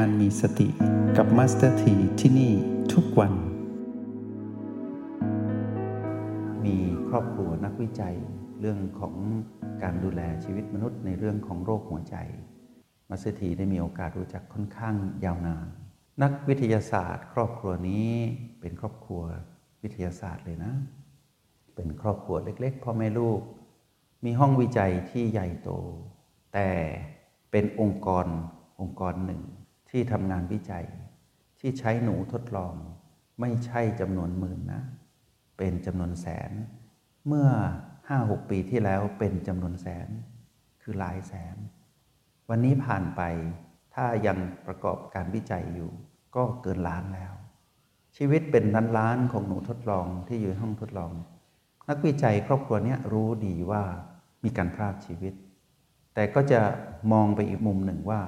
การมีสติกับมาสเตอร์ทีที่นี่ทุกวัน มีครอบครัวนักวิจัยเรื่องของการดูแลชีวิตมนุษย์ในเรื่องของโรคหัวใจ มาสเตอร์ทีได้มีโอกาสรู้จักค่อนข้างยาวนาน นักวิทยาศาสตร์ ครอบครัวนี้เป็นครอบครัววิทยาศาสตร์เลยนะ เป็นครอบครัวเล็ก ๆพ่อแม่ลูก มีห้องวิจัยที่ใหญ่โต แต่เป็นองค์กรองค์กรหนึ่ง ที่ทำงานวิจัย ที่ใช้หนูทดลอง ไม่ใช่จำนวนหมื่นนะ เป็นจำนวนแสน เมื่อ 5-6 ปีที่แล้วเป็นจำนวนแสน คือหลายแสน วันนี้ผ่านไปถ้ายังประกอบการวิจัยอยู่ ก็เกินล้านแล้ว ชีวิตเป็นล้านล้านของหนูทดลองที่อยู่ห้องทดลอง นักวิจัยครอบครัวนี้รู้ดีว่ามีการพรากชีวิต แต่ก็จะมองไปอีกมุมหนึ่งว่า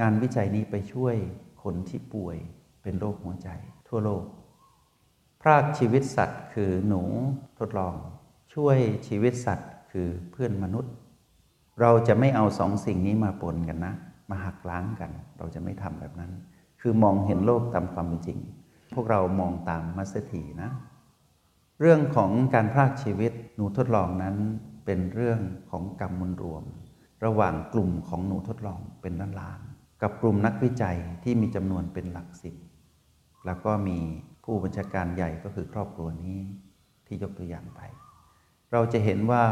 งานวิจัยนี้ไปช่วยคนที่ป่วยเป็นโรคหัวใจ ทั่วโลก พรากชีวิตสัตว์คือหนูทดลอง ช่วยชีวิตสัตว์คือเพื่อนมนุษย์ เราจะไม่เอาสองสิ่งนี้มาปนกันนะ มาหักล้างกัน เราจะไม่ทำแบบนั้น คือมองเห็นโลกตามความเป็นจริง พวกเรามองตามมัสถีนะ เรื่องของการพรากชีวิตหนูทดลองนั้นเป็นเรื่องของกรรมมวลรวม ระหว่างกลุ่มของหนูทดลองเป็นล้านล้าน กับกลุ่มนักวิจัยที่มีจำนวนเป็นหลักสิบแล้วก็มีผู้บัญชาการใหญ่ก็คือครอบครัวนี้ที่ยกตัวอย่างไป เราจะเห็นว่า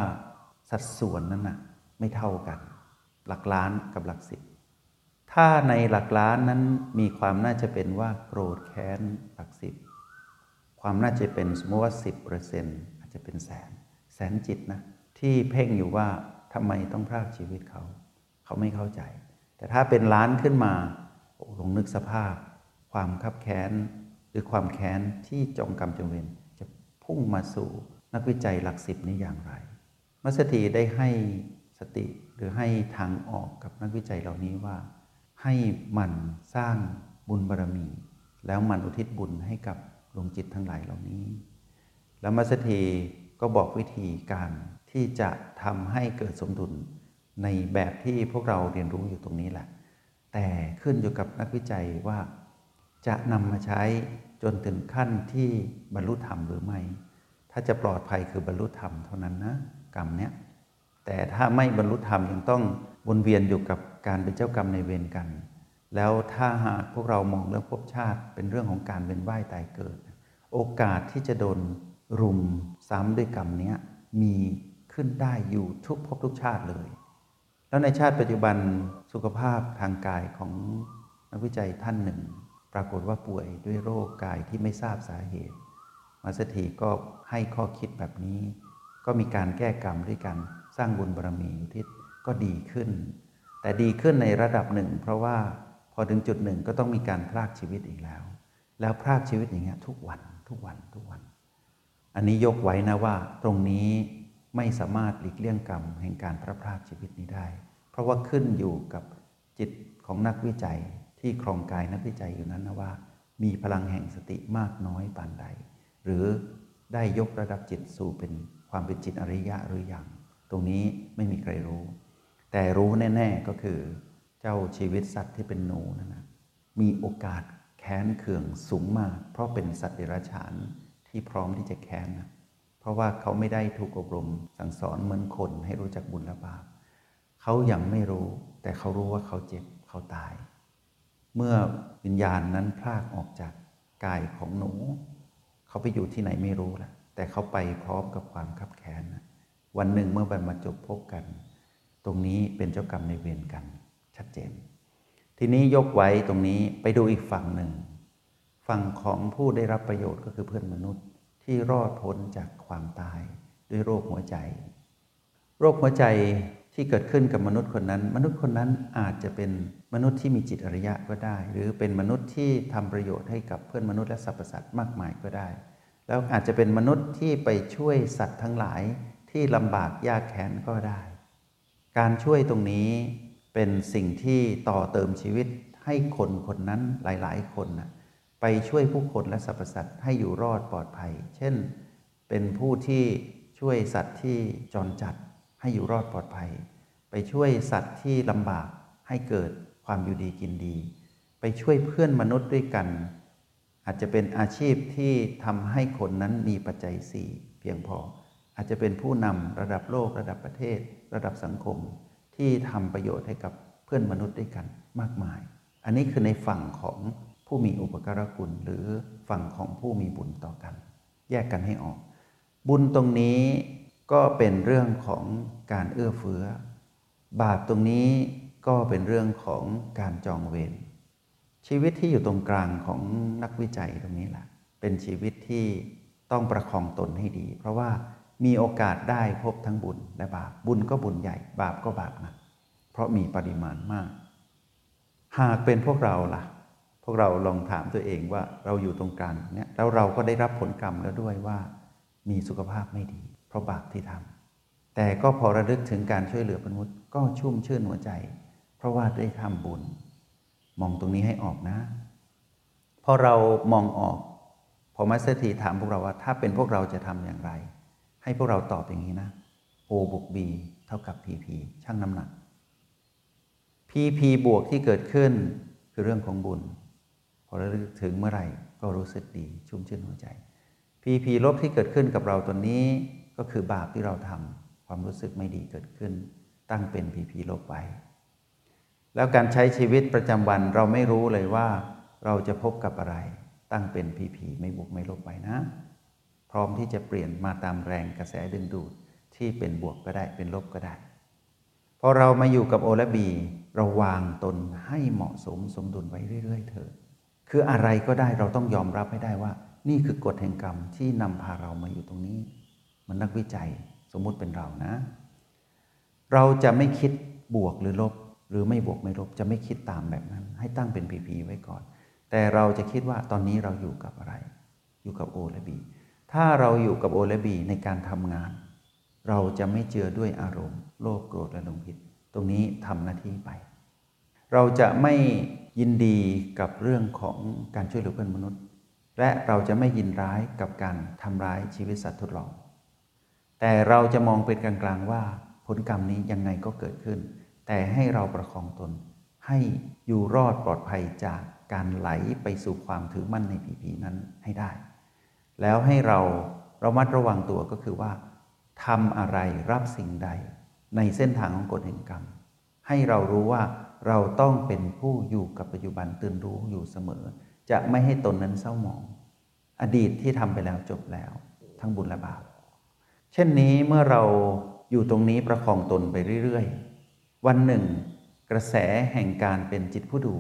สัดส่วนนั้นนะไม่เท่ากัน หลักล้านกับหลักสิบถ้าในหลักล้านนั้นมีความน่าจะเป็นว่าโกรธแค้นหลักสิบความน่าจะเป็นสมมติว่า 10เปอร์เซ็นต์อาจจะเป็นแสน แสนจิตนะที่เพ่งอยู่ว่าทำไมต้องพรากชีวิตเขา เขาไม่เข้าใจ แต่ถ้าเป็นล้านขึ้นมาโอ้ลองนึกสภาพ ความคับแค้นหรือความแค้นที่จองกรรมจงเวรจะพุ่งมาสู่นักวิจัยหลักสิบนี้อย่างไร มัสถีได้ให้สติหรือให้ทางออกกับนักวิจัยเหล่านี้ว่า ให้มันสร้างบุญบารมี แล้วมันอุทิศบุญให้กับดวงจิตทั้งหลายเหล่านี้ แล้วมัสถีก็บอกวิธีการที่จะทำให้เกิดสมดุล ในแบบที่พวกเราเรียนรู้อยู่ตรงนี้แหละ แต่ขึ้นอยู่กับนักวิจัยว่าจะนำมาใช้จนถึงขั้นที่บรรลุธรรมหรือไม่ ถ้าจะปลอดภัยคือบรรลุธรรมเท่านั้นนะกรรมเนี้ย แต่ถ้าไม่บรรลุธรรมยังต้องวนเวียนอยู่กับการเป็นเจ้ากรรมในเวรกัน แล้วถ้าหากพวกเรามองเรื่องภพชาติเป็นเรื่องของการเวียนว่ายตายเกิด โอกาสที่จะโดนรุมซ้ำด้วยกรรมเนี้ยมีขึ้นได้อยู่ทุกภพทุกชาติเลย แล้วในชาติปัจจุบันสุขภาพทางกายของนักวิจัยท่านหนึ่ง ปรากฏว่าป่วยด้วยโรคกายที่ไม่ทราบสาเหตุ มาสถีก็ให้ข้อคิดแบบนี้ ก็มีการแก้กรรมด้วยกันสร้างบุญบารมีอุทิศก็ดีขึ้น แต่ดีขึ้นในระดับหนึ่ง เพราะว่าพอถึงจุดหนึ่งก็ต้องมีการพรากชีวิตอีกแล้ว แล้วพรากชีวิตอย่างเงี้ยทุกวันทุกวันทุกวัน อันนี้ยกไว้นะว่าตรงนี้ ไม่สามารถหลีกเลี่ยงกรรมแห่งการพระพรากชีวิตนี้ได้ เพราะว่าขึ้นอยู่กับจิตของนักวิจัยที่ครองกายนักวิจัยอยู่นั้นนะว่า มีพลังแห่งสติมากน้อยปานใด หรือได้ยกระดับจิตสู่เป็นความเป็นจิตอริยะหรืออยังตรงนี้ไม่มีใครรู้ แต่รู้แน่ ๆก็คือ เจ้าชีวิตสัตว์ที่เป็นหนูนั่นนะมีโอกาสแค้นเคืองสูงมาก เพราะเป็นสัตว์เดรัจฉานที่พร้อมที่จะแค้นนะ ราะว่าเขาไม่ได้ถูกอบรมสั่งสอนเหมือนคนให้รู้จักบุญและบาปเขายังไม่รู้ แต่เขารู้ว่าเขาเจ็บเขาตาย เมื่อวิญญาณนั้นพลากออกจากกายของหนู เขาไปอยู่ที่ไหนไม่รู้แหละแต่เขาไปพร้อมกับความคับแค้นวันหนึ่งเมื่อบันมาจบพบกัน ตรงนี้เป็นเจ้ากรรมในเวรกัน ชัดเจน ทีนี้ยกไว้ตรงนี้ไปดูอีกฝั่งหนึ่ง ฝั่งของผู้ได้รับประโยชน์ก็คือเพื่อนมนุษย์ ที่รอดพ้นจากความตายด้วยโรคหัวใจ โรคหัวใจที่เกิดขึ้นกับมนุษย์คนนั้น มนุษย์คนนั้นอาจจะเป็นมนุษย์ที่มีจิตอริยะก็ได้ หรือเป็นมนุษย์ที่ทำประโยชน์ให้กับเพื่อนมนุษย์และสรรพสัตว์มากมายก็ได้ แล้วอาจจะเป็นมนุษย์ที่ไปช่วยสัตว์ทั้งหลายที่ลำบากยากแค้นก็ได้ การช่วยตรงนี้เป็นสิ่งที่ต่อเติมชีวิตให้คนคนนั้นหลาย ๆ คนนะ ไปช่วยผู้คนและสรรพสัตว์ให้อยู่รอดปลอดภัย เช่น เป็นผู้ที่ช่วยสัตว์ที่จรจัดให้อยู่รอดปลอดภัย ไปช่วยสัตว์ที่ลำบากให้เกิดความอยู่ดีกินดีไปไปช่วยเพื่อนมนุษย์ด้วยกัน อาจจะเป็นอาชีพที่ทำให้คนนั้นมีปัจจัยสี่เพียงพอ อาจจะเป็นผู้นำระดับโลกระดับประเทศ ระดับสังคม ที่ทำประโยชน์ให้กับเพื่อนมนุษย์ด้วยกันมากมาย อันนี้คือในฝั่งของ ผู้มีอุปการะคุณหรือฝั่งของผู้มีบุญต่อกัน แยกกันให้ออก บุญตรงนี้ก็เป็นเรื่องของการเอื้อเฟื้อ บาปตรงนี้ก็เป็นเรื่องของการจองเวรชีวิตที่อยู่ตรงกลางของนักวิจัยตรงนี้แหละเป็นชีวิตที่ต้องประคองตนให้ดี เพราะว่ามีโอกาสได้พบทั้งบุญและบาป บุญก็บุญใหญ่ บาปก็บาปนะเพราะมีปริมาณมาก หากเป็นพวกเราล่ะ วกเราลองถามตัวเองว่าเราอยู่ตรงกลางเนี่ยแล้วเราก็ได้รับผลกรรมแล้วด้วยว่ามีสุขภาพไม่ดี เพราะบาปที่ทำแต่ก็พอระลึกถึงการช่วยเหลือมนุษย์ก็ชุ่มชื่นหัวใจ เพราะว่าได้ทำบุญ มองตรงนี้ให้ออกนะ พอเรามองออกพอมัสเตอร์ทีถามพวกเราว่า ถ้าเป็นพวกเราจะทำอย่างไร ให้พวกเราตอบอย่างนี้นะ O บวก B เท่ากับ PP ช่างน้ำหนัก PP บวกที่เกิดขึ้นคือเรื่องของบุญ พอระลึกถึงเมื่อไหร่ก็รู้สึกดีชุ่มชื่นหัวใจ PP ลบที่เกิดขึ้นกับเราตัวนี้ก็คือบาปที่เราทำความรู้สึกไม่ดีเกิดขึ้น ตั้งเป็น PP ลบไว้ แล้วการใช้ชีวิตประจำวันเราไม่รู้เลยว่า เราจะพบกับอะไร ตั้งเป็น PP ไม่บวกไม่ลบไว้นะ พร้อมที่จะเปลี่ยนมาตามแรงกระแสดึงดูดที่เป็นบวกก็ได้เป็นลบก็ได้พอเรามาอยู่กับโอและบีเราวางตนให้เหมาะสมสมดุลไว้เรื่อย ๆ เถอะ คืออะไรก็ได้เราต้องยอมรับให้ได้ว่า นี่คือกฎแห่งกรรมที่นำพาเรามาอยู่ตรงนี้ มันนักวิจัยสมมุติเป็นเรานะ เราจะไม่คิดบวกหรือลบ หรือไม่บวกไม่ลบจะไม่คิดตามแบบนั้น ให้ตั้งเป็นพีพีไว้ก่อน แต่เราจะคิดว่าตอนนี้เราอยู่กับอะไร อยู่กับโอและบีถ้าเราอยู่กับโอและบีในการทำงาน เราจะไม่เจือด้วยอารมณ์ โลภโกรธและหลงผิด ตรงนี้ทำหน้าที่ไป เราจะไม่ ยินดีกับเรื่องของการช่วยเหลือเพื่อนมนุษย์ และเราจะไม่ยินร้ายกับการทำร้ายชีวิตสัตว์ทดลอง แต่เราจะมองเป็นกลางๆว่าผลกรรมนี้ยังไงก็เกิดขึ้น แต่ให้เราประคองตน ให้อยู่รอดปลอดภัยจากการไหลไปสู่ความถือมั่นในผีผีนั้นให้ได้ แล้วให้เราเรามัดระวังตัวก็คือว่าทำอะไรรับสิ่งใด ในเส้นทางของกฎแห่งกรรม ให้เรารู้ว่า เราต้องเป็นผู้อยู่กับปัจจุบันตื่นรู้อยู่เสมอ จะไม่ให้ตนนั้นเศร้าหมอง อดีตที่ทำไปแล้วจบแล้ว ทั้งบุญและบาปเช่นนี้เมื่อเราอยู่ตรงนี้ประคองตนไปเรื่อยๆ วันหนึ่ง กระแสแห่งการเป็นจิตผู้ดู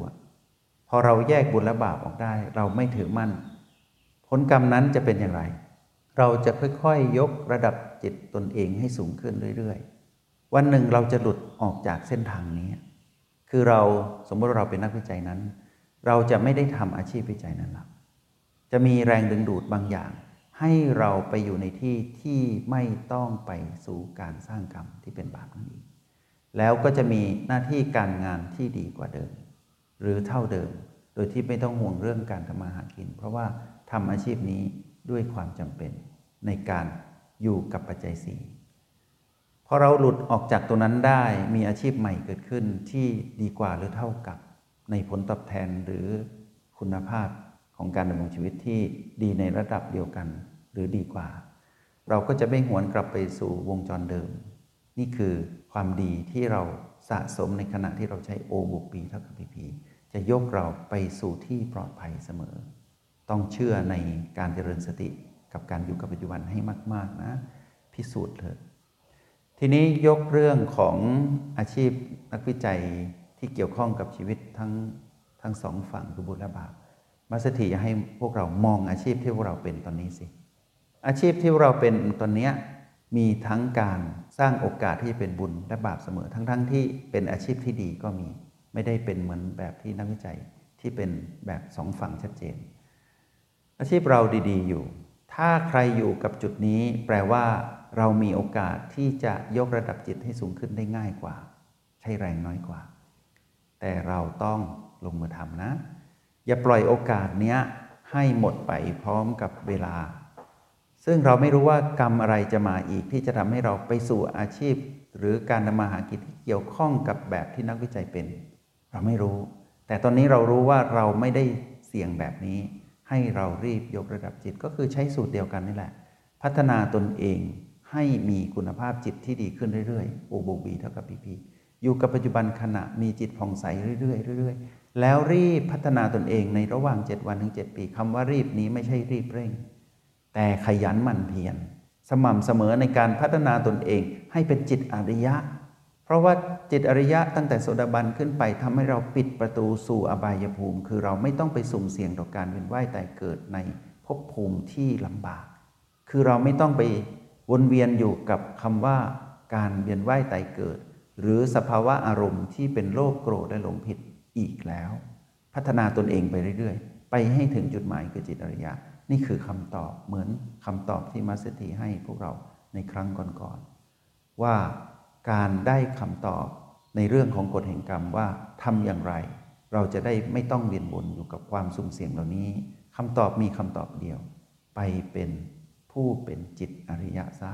พอเราแยกบุญและบาปออกได้ เราไม่ถือมั่น ผลกรรมนั้นจะเป็นอย่างไร เราจะค่อยๆ ยกระดับจิตตนเองให้สูงขึ้นเรื่อยๆ วันหนึ่งเราจะหลุดออกจากเส้นทางนี้ คือเราสมมติเราเป็นนักวิจัยนั้น เราจะไม่ได้ทำอาชีพวิจัยนั้นหรอกจะมีแรงดึงดูดบางอย่าง ให้เราไปอยู่ในที่ที่ไม่ต้องไปสู่การสร้างกรรมที่เป็นบาปนั่นเองแล้วก็จะมีหน้าที่การงานที่ดีกว่าเดิม หรือเท่าเดิม โดยที่ไม่ต้องห่วงเรื่องการทำมาหากิน เพราะว่าทำอาชีพนี้ด้วยความจำเป็นในการอยู่กับปัจจัยสี่ พอเราหลุดออกจากตัวนั้นได้มีอาชีพใหม่เกิดขึ้นที่ดีกว่าหรือเท่ากับในผลตอบแทนหรือคุณภาพของการดำรงชีวิตที่ดีในระดับเดียวกันหรือดีกว่า เราก็จะไม่หวนกลับไปสู่วงจรเดิม นี่คือความดีที่เราสะสมในขณะที่เราใช้โอบวกปีเท่ากับพีพีจะยกเราไปสู่ที่ปลอดภัยเสมอ ต้องเชื่อในการเจริญสติกับการอยู่กับปัจจุบันให้มาก ๆ นะ พิสูจน์เถิด ทีนี้ยกเรื่องของอาชีพนักวิจัยที่เกี่ยวข้องกับชีวิตทั้งทั้งสองฝั่งคือบุญและบาปมาสถีจะให้พวกเรามองอาชีพที่พวกเราเป็นตอนนี้สิ อาชีพที่เราเป็นตอนนี้มีทั้งการสร้างโอกาสที่เป็นบุญและบาปเสมอ ทั้งๆทที่เป็นอาชีพที่ดีก็มี ไม่ได้เป็นเหมือนแบบที่นักวิจัยที่เป็นแบบสองฝั่งชัดเจน อาชีพเราดีๆอยู่ ถ้าใครอยู่กับจุดนี้แปลว่า เรามีโอกาสที่จะยกระดับจิตให้สูงขึ้นได้ง่ายกว่า ใช้แรงน้อยกว่า แต่เราต้องลงมือทำนะ อย่าปล่อยโอกาสเนี้ยให้หมดไปพร้อมกับเวลา ซึ่งเราไม่รู้ว่ากรรมอะไรจะมาอีกที่จะทำให้เราไปสู่อาชีพ หรือการทำมาหากินที่เกี่ยวข้องกับแบบที่นักวิจัยเป็น เราไม่รู้ แต่ตอนนี้เรารู้ว่าเราไม่ได้เสี่ยงแบบนี้ ให้เรารีบยกระดับจิตก็คือใช้สูตรเดียวกันนี่แหละ พัฒนาตนเอง ให้มีคุณภาพจิตที่ดีขึ้นเรื่อยๆโอโบบีเท่ากับพีพีอยู่กับปัจจุบันขณะมีจิตผ่องใสเรื่อยๆเรื่อยๆ แล้วรีบพัฒนาตนเองในระหว่าง 7 วันถึง 7 ปีคำว่ารีบนี้ไม่ใช่รีบเร่ง แต่ขยันหมั่นเพียรสม่ำเสมอในการพัฒนาตนเองให้เป็นจิตอริยะ เพราะว่าจิตอริยะตั้งแต่โสดาบันขึ้นไปทำให้เราปิดประตูสู่อบายภูมิ คือเราไม่ต้องไปสุ่มเสี่ยงต่อการเวียนว่ายตายเกิดในภพภูมิที่ลำบาก คือเราไม่ต้องไป วนเวียนอยู่กับคำว่าการเวียนว่ายตายเกิด หรือสภาวะอารมณ์ที่เป็นโลภโกรธและหลงผิดอีกแล้ว พัฒนาตนเองไปเรื่อยๆ ไปให้ถึงจุดหมายคือจิตอริยะ นี่คือคำตอบเหมือนคำตอบที่มัสถีให้พวกเราในครั้งก่อนๆว่าการได้คำตอบในเรื่องของกฎแห่งกรรมว่าทำอย่างไร เราจะได้ไม่ต้องเวียนวนอยู่กับความสุ่มเสี่ยงเหล่านี้คำตอบมีคำตอบเดียว ไปเป็น ผู้เป็นจิตอริยะซะ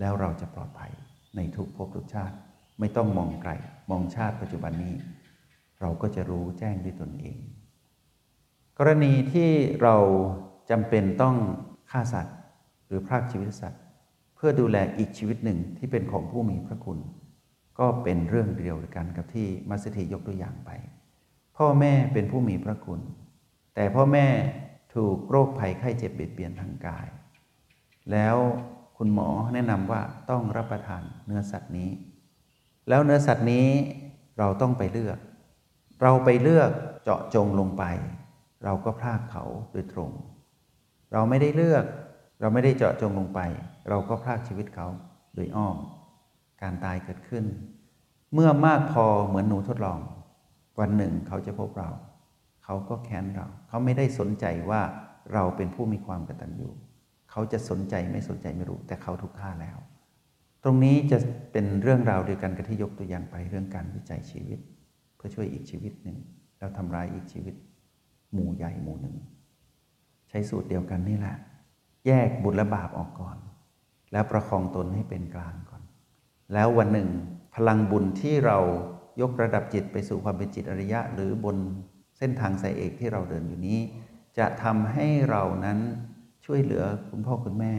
แล้วเราจะปลอดภัยในทุกภพทุกชาติ ไม่ต้องมองไกลมองชาติปัจจุบันนี้ เราก็จะรู้แจ้งด้วยตนเอง กรณีที่เราจำเป็นต้องฆ่าสัตว์ หรือพรากชีวิตสัตว์ เพื่อดูแลอีกชีวิตหนึ่งที่เป็นของผู้มีพระคุณ ก็เป็นเรื่องเดียวกันกับที่มัสถียกตัวอย่างไป พ่อแม่เป็นผู้มีพระคุณ แต่พ่อแม่ถูกโรคภัยไข้เจ็บเบียดเบียนทางกาย แล้วคุณหมอแนะนำว่าต้องรับประทานเนื้อสัตว์นี้ แล้วเนื้อสัตว์นี้เราต้องไปเลือก เราไปเลือกเจาะจงลงไป เราก็พลากเขาโดยตรง เราไม่ได้เลือก เราไม่ได้เจาะจงลงไป เราก็พลากชีวิตเขาโดยอ้อม การตายเกิดขึ้น เมื่อมากพอเหมือนหนูทดลอง วันหนึ่งเขาจะพบเรา เขาก็แค้นเรา เขาไม่ได้สนใจว่าเราเป็นผู้มีความกตัญญู เขาจะสนใจไม่สนใจไม่รู้ แต่เขาถูกฆ่าแล้ว ตรงนี้จะเป็นเรื่องราวเดียวกันกับที่ยกตัวอย่างไปเรื่องการวิจัยชีวิต เพื่อช่วยอีกชีวิตหนึ่งแล้วทำร้ายอีกชีวิต หมู่ใหญ่หมู่หนึ่ง ใช้สูตรเดียวกันนี่แหละ แยกบุญและบาปออกก่อน แล้วประคองตนให้เป็นกลางก่อน แล้ววันหนึ่ง พลังบุญที่เรายกระดับจิตไปสู่ความเป็นจิตอริยะ หรือบนเส้นทางสายเอกที่เราเดินอยู่นี้ จะทำให้เรานั้น ช่วยเหลือคุณพ่อคุณแม่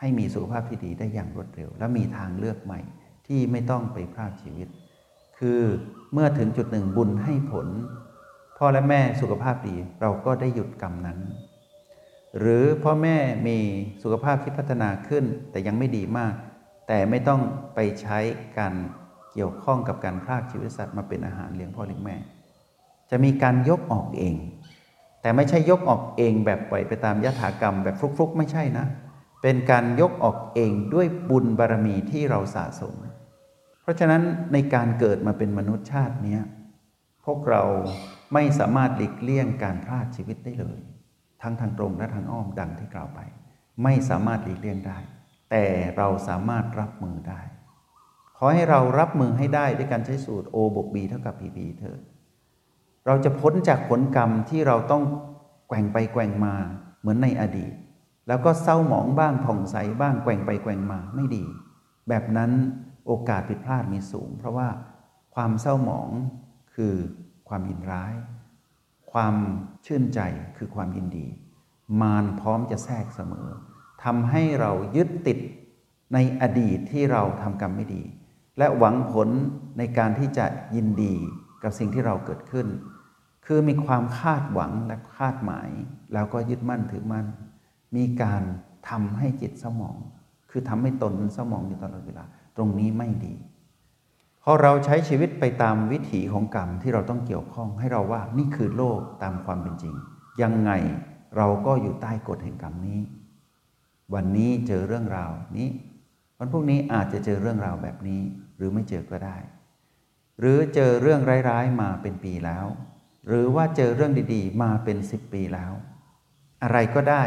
ให้มีสุขภาพที่ดีได้อย่างรวดเร็ว และมีทางเลือกใหม่ที่ไม่ต้องไปพลาดชีวิต คือเมื่อถึงจุดหนึ่งบุญให้ผล พ่อและแม่สุขภาพดีเราก็ได้หยุดกรรมนั้น หรือพ่อแม่มีสุขภาพที่พัฒนาขึ้นแต่ยังไม่ดีมาก แต่ไม่ต้องไปใช้การเกี่ยวข้องกับการพรากชีวิตสัตว์มาเป็นอาหารเลี้ยงพ่อเลี้ยงแม่ จะมีการยกออกเอง แต่ไม่ใช่ยกออกเองแบบปล่อยไปตามยถากรรมแบบฟลุกๆ ไม่ใช่นะ เป็นการยกออกเองด้วยบุญบารรมีที่เราสะสม เพราะฉะนั้นในการเกิดมาเป็นมนุษย์ชาตินี้พวกเราไม่สามารถหลีกเลี่ยงการพลาดชีวิตได้เลย ทั้งทางตรงและทางอ้อมดังที่กล่าวไป ไม่สามารถหลีกเลี่ยงได้ แต่เราสามารถรับมือได้ ขอให้เรารับมือให้ได้ด้วยการใช้สูตร O บวก B เท่ากับ PP เถิด เราจะพ้นจากผลกรรมที่เราต้องแกว่งไปแกว่งมาเหมือนในอดีต แล้วก็เศร้าหมองบ้างผ่องใสบ้างแกว่งไปแกว่งมาไม่ดี แบบนั้นโอกาสผิดพลาดมีสูง เพราะว่าความเศร้าหมองคือความยินร้าย ความชื่นใจคือความยินดี มารพร้อมจะแทรกเสมอทำให้เรายึดติดในอดีตที่เราทำกรรมไม่ดี และหวังผลในการที่จะยินดีกับสิ่งที่เราเกิดขึ้น คือมีความคาดหวังและคาดหมาย แล้วก็ยึดมั่นถือมั่น มีการทำให้จิตสมอง คือทำให้ตนสมองอยู่ตลอดเวลา ตรงนี้ไม่ดีพอเราใช้ชีวิตไปตามวิถีของกรรมที่เราต้องเกี่ยวข้องให้เราว่านี่คือโลกตามความเป็นจริง ยังไงเราก็อยู่ใต้กฎแห่งกรรมนี้ วันนี้เจอเรื่องราวนี้ วันพรุ่งนี้อาจจะเจอเรื่องราวแบบนี้ หรือไม่เจอก็ได้ หรือเจอเรื่องร้ายๆมาเป็นปีแล้ว หรือว่าเจอเรื่องดีๆ มาเป็นสิบปีแล้ว อะไรก็ได้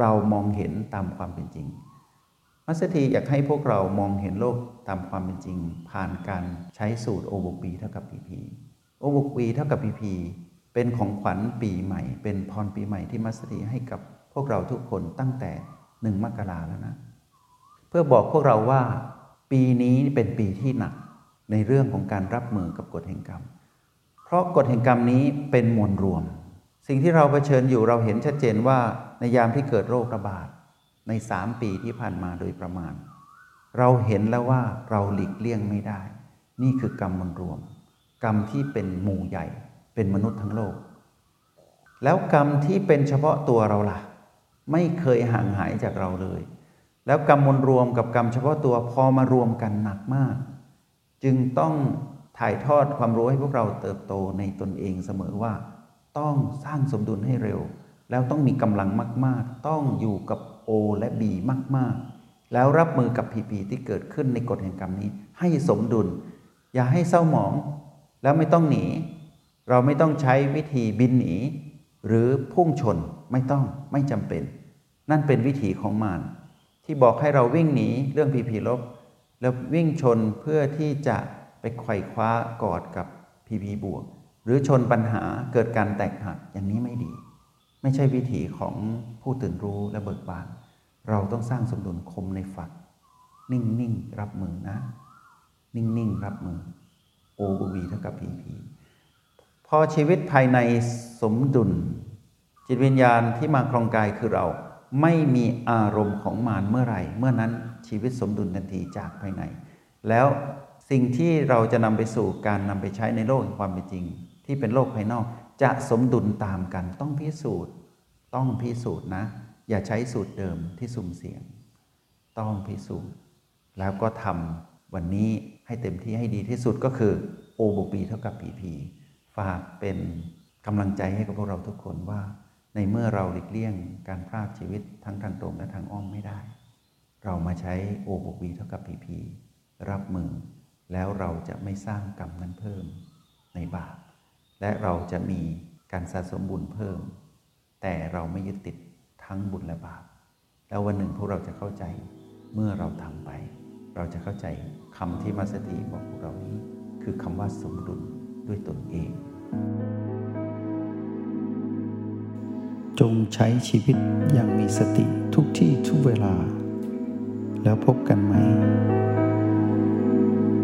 เรามองเห็นตามความเป็นจริง มัสถีอยากให้พวกเรามองเห็นโลกตามความเป็นจริง ผ่านการใช้สูตรโอบกปีเท่ากับพีพีโอบกปีเท่ากับพีพีเป็นของขวัญปีใหม่ เป็นพรปีใหม่ที่มัสถีให้กับพวกเราทุกคนตั้งแต่หนึ่งมกราแล้วนะ เพื่อบอกพวกเราว่าปีนี้เป็นปีที่หนักในเรื่องของการรับมือกับกฎแห่งกรรม เพราะกฎแห่งกรรมนี้เป็นมวลรวม สิ่งที่เราเผชิญอยู่เราเห็นชัดเจนว่าในยามที่เกิดโรคระบาดในสามปีที่ผ่านมาโดยประมาณ เราเห็นแล้วว่าเราหลีกเลี่ยงไม่ได้ นี่คือกรรมมวลรวม กรรมที่เป็นหมู่ใหญ่ เป็นมนุษย์ทั้งโลก แล้วกรรมที่เป็นเฉพาะตัวเราล่ะ ไม่เคยห่างหายจากเราเลย แล้วกรรมมวลรวมกับกรรมเฉพาะตัวพอมารวมกันหนักมาก จึงต้อง ถ่ายทอดความรู้ให้พวกเราเติบโตในตนเองเสมอว่า ต้องสร้างสมดุลให้เร็ว แล้วต้องมีกำลังมาก ๆ ต้องอยู่กับ O และ B มาก ๆ แล้วรับมือกับ PP ที่เกิดขึ้นในกฎแห่งกรรมนี้ ให้สมดุล อย่าให้เศร้าหมอง แล้วไม่ต้องหนี เราไม่ต้องใช้วิธีบินหนี หรือพุ่งชนไม่ต้องไม่จำเป็น นั่นเป็นวิถีของมารที่บอกให้เราวิ่งหนีเรื่องพีพีลบ แล้ววิ่งชนเพื่อที่จะ ไปไขว่คว้ากอดกับพีพีบวก หรือชนปัญหาเกิดการแตกหักอย่างนี้ไม่ดี ไม่ใช่วิถีของผู้ตื่นรู้และเบิกบาน เราต้องสร้างสมดุลคมในฝัก นิ่งๆรับมือนะ นิ่งๆรับมือ O บวีเท่ากับ PP พอชีวิตภายในสมดุล จิตวิญญาณที่มาครองกายคือเราไม่มีอารมณ์ของมารเมื่อไหร่ เมื่อนั้นชีวิตสมดุลทันทีจากภายใน แล้ว สิ่งที่เราจะนำไปสู่การนำไปใช้ในโลกแห่งความเป็นจริง ที่เป็นโลกภายนอกจะสมดุลตามกันต้องพิสูจน์ ต้องพิสูจน์นะ อย่าใช้สูตรเดิมที่สุ่มเสี่ยง ต้องพิสูจน์ แล้วก็ทำวันนี้ให้เต็มที่ให้ดีที่สุดก็คือ O บวก B เท่ากับ PP ฝากเป็นกำลังใจให้กับพวกเราทุกคนว่า ในเมื่อเราหลีกเลี่ยงการพลาดชีวิตทั้งทางตรงและทางอ้อมไม่ได้ เรามาใช้ O บวก B เท่ากับ PP รับมือ แล้วเราจะไม่สร้างกรรมนั้นเพิ่มในบาปและเราจะมีการสะสมบุญเพิ่ม แต่เราไม่ยึดติดทั้งบุญและบาปแล้ววันหนึ่งพวกเราจะเข้าใจเมื่อเราทำไป เราจะเข้าใจคำที่มาสเตอร์ทีบอกพวกเรานี้ คือคำว่าสมดุลด้วยตนเอง จงใช้ชีวิตอย่างมีสติทุกที่ทุกเวลา แล้วพบกันไหม